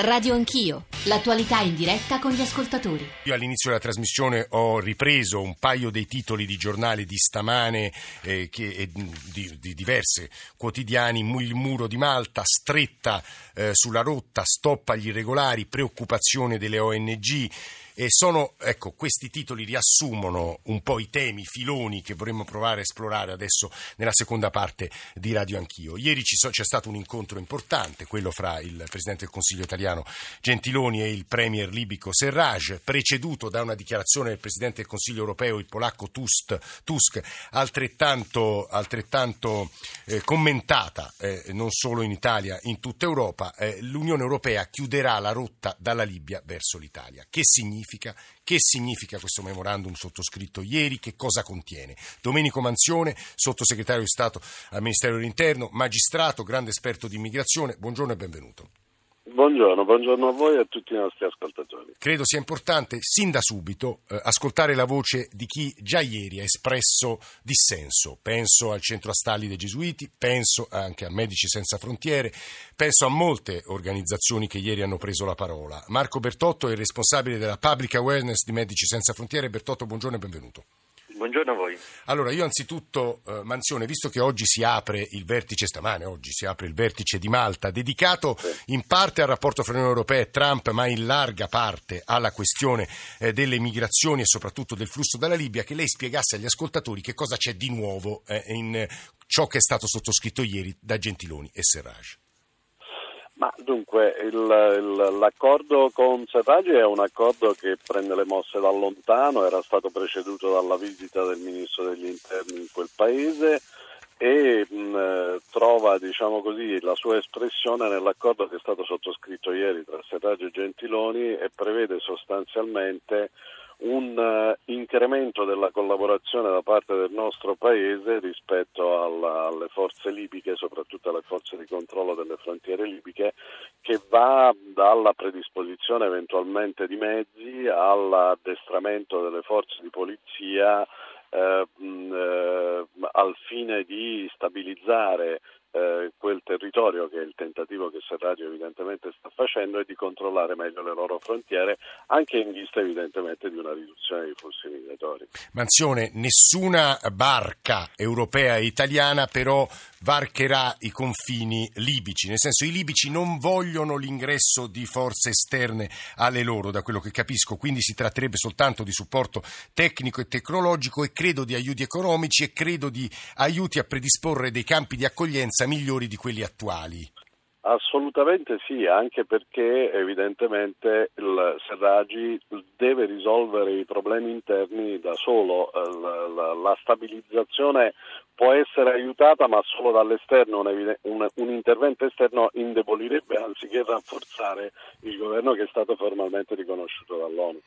Radio Anch'io, l'attualità in diretta con gli ascoltatori. Io all'inizio della trasmissione ho ripreso un paio dei titoli di giornali di stamane eh, che, eh, di, di, diverse quotidiani, il muro di Malta, stretta eh, sulla rotta, stop agli irregolari, preoccupazione delle ONG. E sono, ecco, questi titoli riassumono un po' i temi, i filoni che vorremmo provare a esplorare adesso nella seconda parte di Radio Anch'io. Ieri so, c'è stato un incontro importante, quello fra il Presidente del Consiglio italiano Gentiloni e il Premier libico Serraj, preceduto da una dichiarazione del Presidente del Consiglio europeo, il polacco Tusk, Tusk altrettanto, altrettanto eh, commentata, eh, non solo in Italia, in tutta Europa. Eh, L'Unione Europea chiuderà la rotta dalla Libia verso l'Italia. Che significa? Significa, che significa questo memorandum sottoscritto ieri, che cosa contiene. Domenico Manzione, sottosegretario di Stato al Ministero dell'Interno, magistrato, grande esperto di immigrazione, buongiorno e benvenuto. Buongiorno, buongiorno, a voi e a tutti i nostri ascoltatori. Credo sia importante, sin da subito, eh, ascoltare la voce di chi già ieri ha espresso dissenso. Penso al Centro Astalli dei Gesuiti, penso anche a Medici Senza Frontiere, penso a molte organizzazioni che ieri hanno preso la parola. Marco Bertotto è il responsabile della Public Awareness di Medici Senza Frontiere. Bertotto, buongiorno e benvenuto. Buongiorno a voi. Allora, io anzitutto, eh, Manzione, visto che oggi si apre il vertice, stamane oggi si apre il vertice di Malta, dedicato sì. in parte al rapporto fra l'Unione Europea e Trump, ma in larga parte alla questione eh, delle migrazioni e soprattutto del flusso dalla Libia, che lei spiegasse agli ascoltatori che cosa c'è di nuovo eh, in ciò che è stato sottoscritto ieri da Gentiloni e Serraj. Ma dunque il, il, l'accordo con Serraggi è un accordo che prende le mosse da lontano, era stato preceduto dalla visita del ministro degli interni in quel paese e mh, trova diciamo così, la sua espressione nell'accordo che è stato sottoscritto ieri tra Serraggi e Gentiloni e prevede sostanzialmente un uh, incremento della collaborazione da parte del nostro Paese rispetto alla, alle forze libiche, soprattutto alle forze di controllo delle frontiere libiche, che va dalla predisposizione eventualmente di mezzi all'addestramento delle forze di polizia eh, mh, eh, al fine di stabilizzare eh, quel territorio che è il tentativo che Serraggio evidentemente sta facendo e di controllare meglio le loro frontiere anche in vista evidentemente di una riduzione dei flussi migratori. Manzione, nessuna barca europea e italiana però varcherà i confini libici, nel senso i libici non vogliono l'ingresso di forze esterne alle loro, da quello che capisco, quindi si tratterebbe soltanto di supporto tecnico e tecnologico e credo di aiuti economici e credo di aiuti a predisporre dei campi di accoglienza migliori di quelli attuali. Assolutamente sì, anche perché evidentemente il Serragi deve risolvere i problemi interni da solo, la, la, la stabilizzazione può essere aiutata ma solo dall'esterno, un, un, un, intervento esterno indebolirebbe anziché rafforzare il governo che è stato formalmente riconosciuto dall'ONU.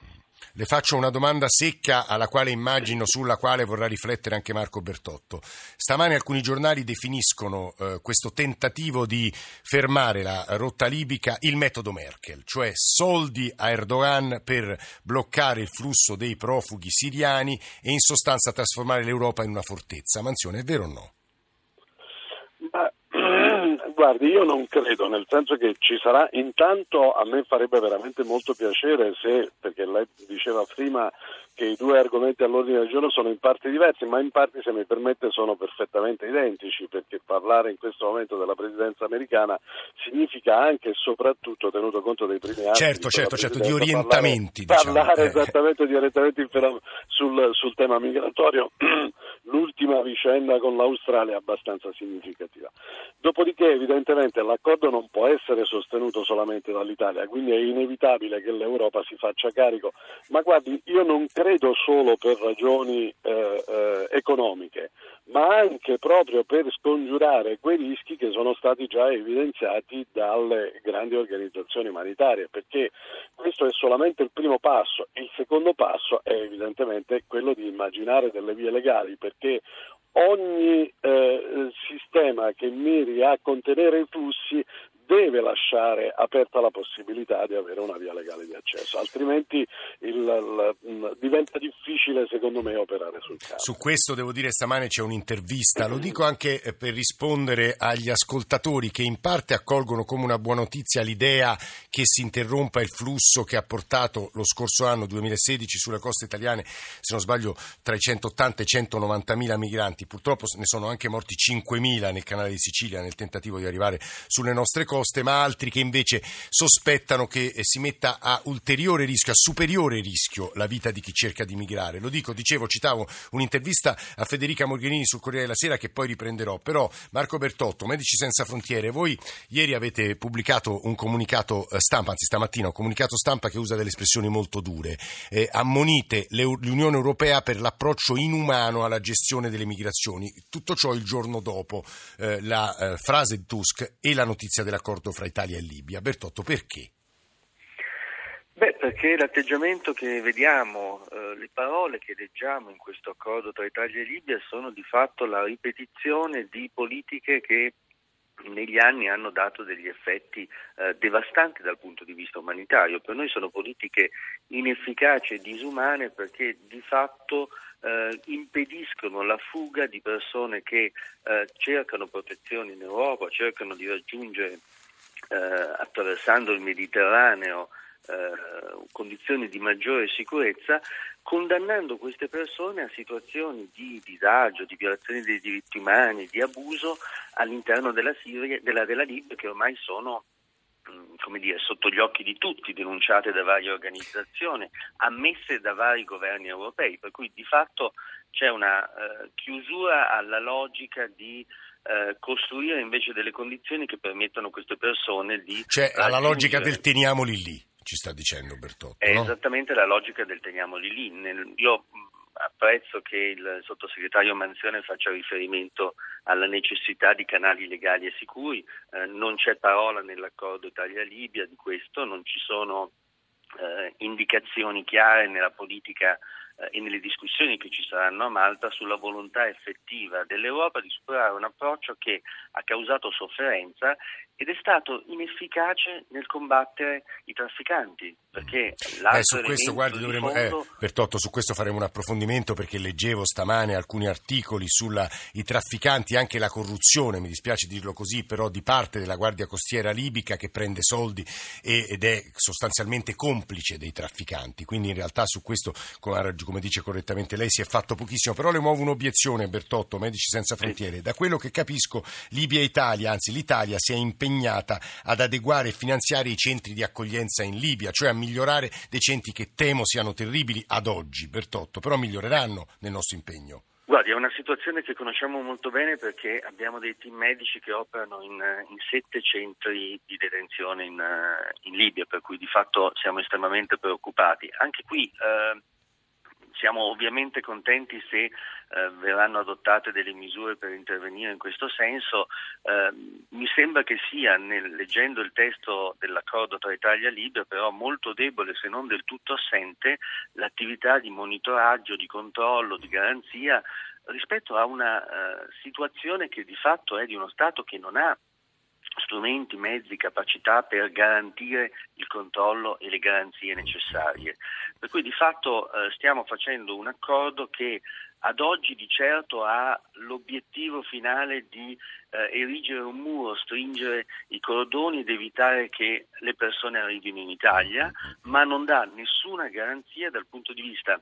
Le faccio una domanda secca alla quale immagino sulla quale vorrà riflettere anche Marco Bertotto. Stamane alcuni giornali definiscono eh, questo tentativo di fermare la rotta libica il metodo Merkel, cioè soldi a Erdogan per bloccare il flusso dei profughi siriani e in sostanza trasformare l'Europa in una fortezza. Mansione, è vero o no? Guardi, io non credo, nel senso che ci sarà, intanto a me farebbe veramente molto piacere se, perché lei diceva prima che i due argomenti all'ordine del giorno sono in parti diversi, ma in parti, se mi permette, sono perfettamente identici, perché parlare in questo momento della presidenza americana significa anche e soprattutto, tenuto conto dei primi anni... Certo, certo, certo, di orientamenti. Parlare, diciamo. parlare eh. esattamente di orientamenti sul, sul tema migratorio, l'ultima vicenda con l'Australia è abbastanza significativa. Dopodiché, evidentemente, l'accordo non può essere sostenuto solamente dall'Italia, quindi è inevitabile che l'Europa si faccia carico. Ma guardi, io non credo credo solo per ragioni eh, eh, economiche, ma anche proprio per scongiurare quei rischi che sono stati già evidenziati dalle grandi organizzazioni umanitarie, perché questo è solamente il primo passo. Il secondo passo è evidentemente quello di immaginare delle vie legali, perché ogni eh, sistema che miri a contenere i flussi deve lasciare aperta la possibilità di avere una via legale di accesso, altrimenti il, il, diventa difficile secondo me operare sul campo. Su questo devo dire stamane c'è un'intervista, lo dico anche eh, per rispondere agli ascoltatori che in parte accolgono come una buona notizia l'idea che si interrompa il flusso che ha portato lo scorso anno 2016 sulle coste italiane, se non sbaglio, tra i 180 e i 190 mila migranti. Purtroppo ne sono anche morti 5 mila nel canale di Sicilia nel tentativo di arrivare sulle nostre coste, ma altri che invece sospettano che eh, si metta a ulteriore rischio, a superiore rischio la vita di chi cerca di migrare. Lo dico, dicevo, citavo un'intervista a Federica Morgherini sul Corriere della Sera che poi riprenderò, però Marco Bertotto, Medici Senza Frontiere, voi ieri avete pubblicato un comunicato eh, stampa, anzi stamattina un comunicato stampa che usa delle espressioni molto dure, eh, ammonite l'Unione Europea per l'approccio inumano alla gestione delle migrazioni, tutto ciò il giorno dopo eh, la eh, frase di Tusk e la notizia dell'accordo fra Italia e Libia. Bertotto, perché? Beh, perché l'atteggiamento che vediamo, eh, le parole che leggiamo in questo accordo tra Italia e Libia sono di fatto la ripetizione di politiche che negli anni hanno dato degli effetti eh, devastanti dal punto di vista umanitario. Per noi sono politiche inefficaci e disumane perché di fatto eh, impediscono la fuga di persone che eh, cercano protezione in Europa, cercano di raggiungere eh, attraversando il Mediterraneo eh, condizioni di maggiore sicurezza, condannando queste persone a situazioni di disagio, di violazione dei diritti umani, di abuso all'interno della, Siria, della, della Libia che ormai sono mm, come dire, sotto gli occhi di tutti, denunciate da varie organizzazioni, ammesse da vari governi europei, per cui di fatto c'è una eh, chiusura alla logica di eh, costruire invece delle condizioni che permettano a queste persone di... Cioè alla logica del teniamoli lì ci sta dicendo Bertotto. È no? esattamente la logica del teniamoli lì. Io apprezzo che il sottosegretario Manzione faccia riferimento alla necessità di canali legali e sicuri, eh, non c'è parola nell'accordo Italia-Libia di questo, non ci sono eh, indicazioni chiare nella politica e nelle discussioni che ci saranno a Malta sulla volontà effettiva dell'Europa di superare un approccio che ha causato sofferenza ed è stato inefficace nel combattere i trafficanti. Perché eh, su questo, guardi, dovremo, eh, fondo... eh, Bertotto, su questo faremo un approfondimento perché leggevo stamane alcuni articoli sui trafficanti, anche la corruzione, mi dispiace dirlo così, però di parte della Guardia Costiera libica che prende soldi e, ed è sostanzialmente complice dei trafficanti. Quindi in realtà su questo, come, come dice correttamente lei, si è fatto pochissimo. Però le muovo un'obiezione, Bertotto, Medici Senza Frontiere. Da quello che capisco, Libia e Italia, anzi l'Italia si è impegnata ad adeguare e finanziare i centri di accoglienza in Libia, cioè a migliorare dei centri che temo siano terribili ad oggi, Bertotto, però miglioreranno nel nostro impegno. Guardi, è una situazione che conosciamo molto bene perché abbiamo dei team medici che operano in, in sette centri di detenzione in, in, Libia, per cui di fatto siamo estremamente preoccupati. Anche qui eh, siamo ovviamente contenti se eh, verranno adottate delle misure per intervenire in questo senso. Eh, mi sembra che sia, nel, leggendo il testo dell'accordo tra Italia e Libia, però molto debole, se non del tutto assente, l'attività di monitoraggio, di controllo, di garanzia rispetto a una uh, situazione che di fatto è di uno Stato che non ha strumenti, mezzi, capacità per garantire il controllo e le garanzie necessarie. Per cui di fatto eh, stiamo facendo un accordo che ad oggi di certo ha l'obiettivo finale di eh, erigere un muro, stringere i cordoni ed evitare che le persone arrivino in Italia, ma non dà nessuna garanzia dal punto di vista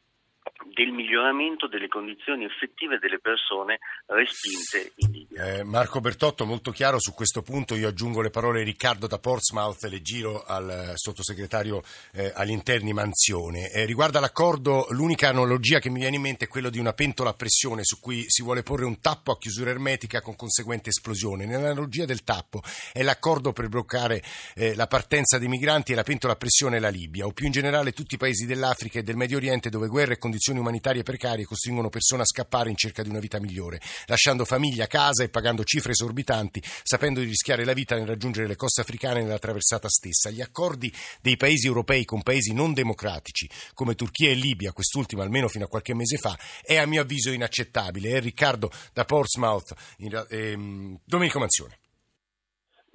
del miglioramento delle condizioni effettive delle persone respinte in Libia. Eh, Marco Bertotto, molto chiaro su questo punto, io aggiungo le parole di Riccardo da Portsmouth le giro al eh, sottosegretario eh, agli interni Manzione. Eh, riguardo all'accordo, l'unica analogia che mi viene in mente è quella di una pentola a pressione su cui si vuole porre un tappo a chiusura ermetica con conseguente esplosione. Nell'analogia del tappo è l'accordo per bloccare eh, la partenza dei migranti e la pentola a pressione è la Libia, o più in generale tutti i paesi dell'Africa e del Medio Oriente dove guerra e condizioni condizioni umanitarie precarie costringono persone a scappare in cerca di una vita migliore, lasciando famiglia, casa e pagando cifre esorbitanti, sapendo di rischiare la vita nel raggiungere le coste africane nella traversata stessa. Gli accordi dei paesi europei con paesi non democratici, come Turchia e Libia, quest'ultima almeno fino a qualche mese fa, è a mio avviso inaccettabile. È Riccardo da Portsmouth, in, ehm, Domenico Manzione.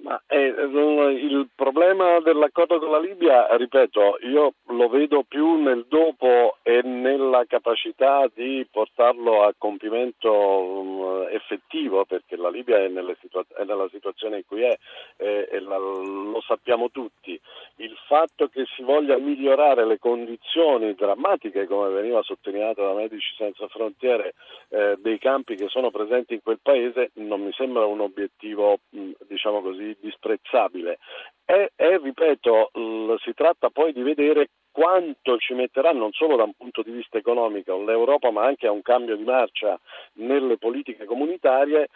Ma eh, il problema dell'accordo con la Libia, ripeto, io lo vedo più nel dopo e nella capacità di portarlo a compimento um, effettivo, perché la Libia è, situa- è, nella situazione in cui è eh, e la, lo sappiamo tutti. Il fatto che si voglia migliorare le condizioni drammatiche, come veniva sottolineato da Medici Senza Frontiere, eh, dei campi che sono presenti in quel paese, non mi sembra un obiettivo, mh, diciamo così, disprezzabile. E, e ripeto, l- si tratta poi di vedere quanto ci metterà non solo da un punto di vista economico l'Europa ma anche a un cambio di marcia nelle politiche comunitarie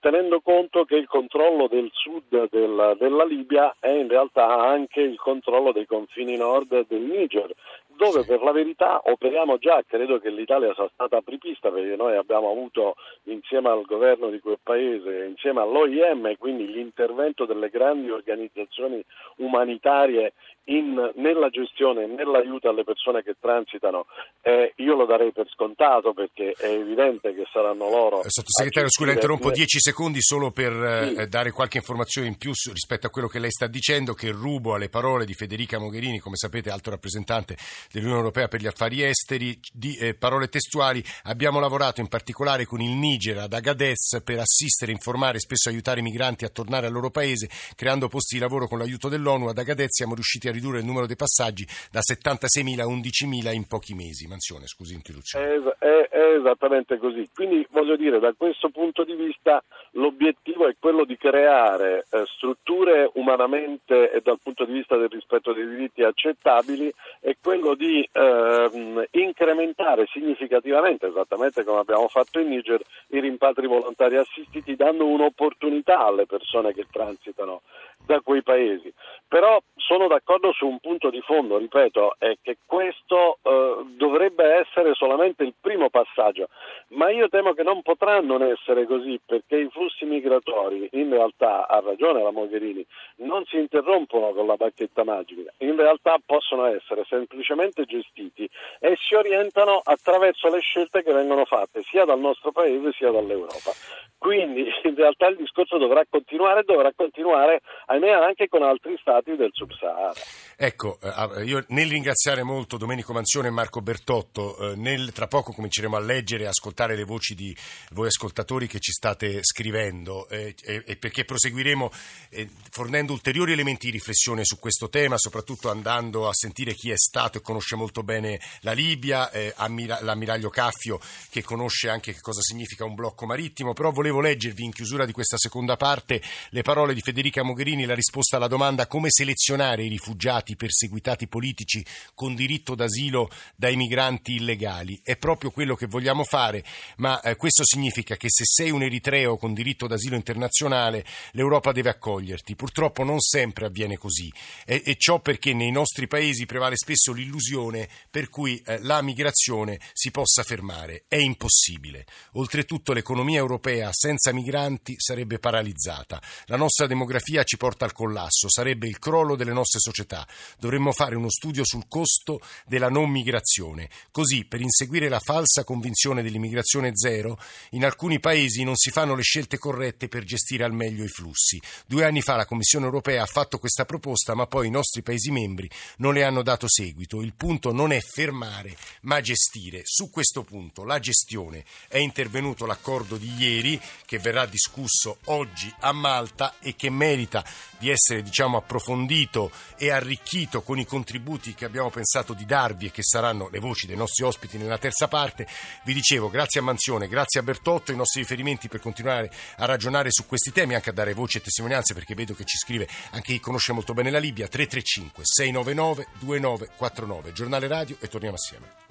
tenendo conto che il controllo del sud della, della Libia è in realtà anche il controllo dei confini nord del Niger dove per la verità operiamo già, credo che l'Italia sia stata apripista perché noi abbiamo avuto insieme al governo di quel paese, insieme all'OIM, quindi l'intervento delle grandi organizzazioni umanitarie in, nella gestione e nell'aiuto alle persone che transitano, eh, io lo darei per scontato perché è evidente che saranno loro. Eh, sottosegretario, scusa, interrompo dieci secondi solo per sì. eh, dare qualche informazione in più rispetto a quello che lei sta dicendo, che rubo alle parole di Federica Mogherini, come sapete, alto rappresentante dell'Unione Europea per gli affari esteri, di eh, parole testuali. Abbiamo lavorato in particolare con il Niger ad Agadez per assistere, informare e spesso aiutare i migranti a tornare al loro paese, creando posti di lavoro con l'aiuto dell'ONU. Ad Agadez siamo riusciti a ridurre il numero dei passaggi da 76.000 a 11.000 in pochi mesi. Mansione, scusi l'interruzione. È, è, è esattamente così. Quindi voglio dire, da questo punto di vista l'obiettivo è quello di creare eh, strutture umanamente e dal punto di vista del rispetto dei diritti accettabili e quello di ehm, incrementare significativamente, esattamente come abbiamo fatto in Niger, i rimpatri volontari assistiti dando un'opportunità alle persone che transitano da quei paesi. Però sono d'accordo su un punto di fondo, ripeto, è che questo eh, dovrebbe essere solamente il primo passaggio, ma io temo che non potrà non essere così perché i flussi migratori, in realtà, ha ragione la Mogherini, non si interrompono con la bacchetta magica, in realtà possono essere semplicemente gestiti e si orientano attraverso le scelte che vengono fatte sia dal nostro Paese sia dall'Europa. Quindi in realtà il discorso dovrà continuare e dovrà continuare, ahimè, anche con altri stati del Sub-Sahara. Ecco, eh, io nel ringraziare molto Domenico Manzione e Marco Bertotto, eh, nel, tra poco cominceremo a leggere e ascoltare le voci di voi ascoltatori che ci state scrivendo eh, e, perché proseguiremo fornendo ulteriori elementi di riflessione su questo tema, soprattutto andando a sentire chi è stato e conosce molto bene la Libia, eh, l'ammiraglio Caffio che conosce anche che cosa significa un blocco marittimo, però volevo volevo leggervi in chiusura di questa seconda parte le parole di Federica Mogherini, la risposta alla domanda come selezionare i rifugiati perseguitati politici con diritto d'asilo dai migranti illegali. È proprio quello che vogliamo fare, ma eh, questo significa che se sei un eritreo con diritto d'asilo internazionale, l'Europa deve accoglierti. Purtroppo non sempre avviene così e, e ciò perché nei nostri paesi prevale spesso l'illusione per cui eh, la migrazione si possa fermare. È impossibile. Oltretutto l'economia europea senza migranti sarebbe paralizzata. La nostra demografia ci porta al collasso, sarebbe il crollo delle nostre società. Dovremmo fare uno studio sul costo della non migrazione. Così, per inseguire la falsa convinzione dell'immigrazione zero, in alcuni paesi non si fanno le scelte corrette per gestire al meglio i flussi. Due anni fa la Commissione europea ha fatto questa proposta, ma poi i nostri Paesi membri non le hanno dato seguito. Il punto non è fermare, ma gestire. Su questo punto la gestione è intervenuto l'accordo di ieri che verrà discusso oggi a Malta e che merita di essere diciamo, approfondito e arricchito con i contributi che abbiamo pensato di darvi e che saranno le voci dei nostri ospiti nella terza parte. Vi dicevo, grazie a Manzione, grazie a Bertotto, i nostri riferimenti per continuare a ragionare su questi temi, anche a dare voci e testimonianze, perché vedo che ci scrive anche chi conosce molto bene la Libia, 335 699 2949, giornale radio e torniamo assieme.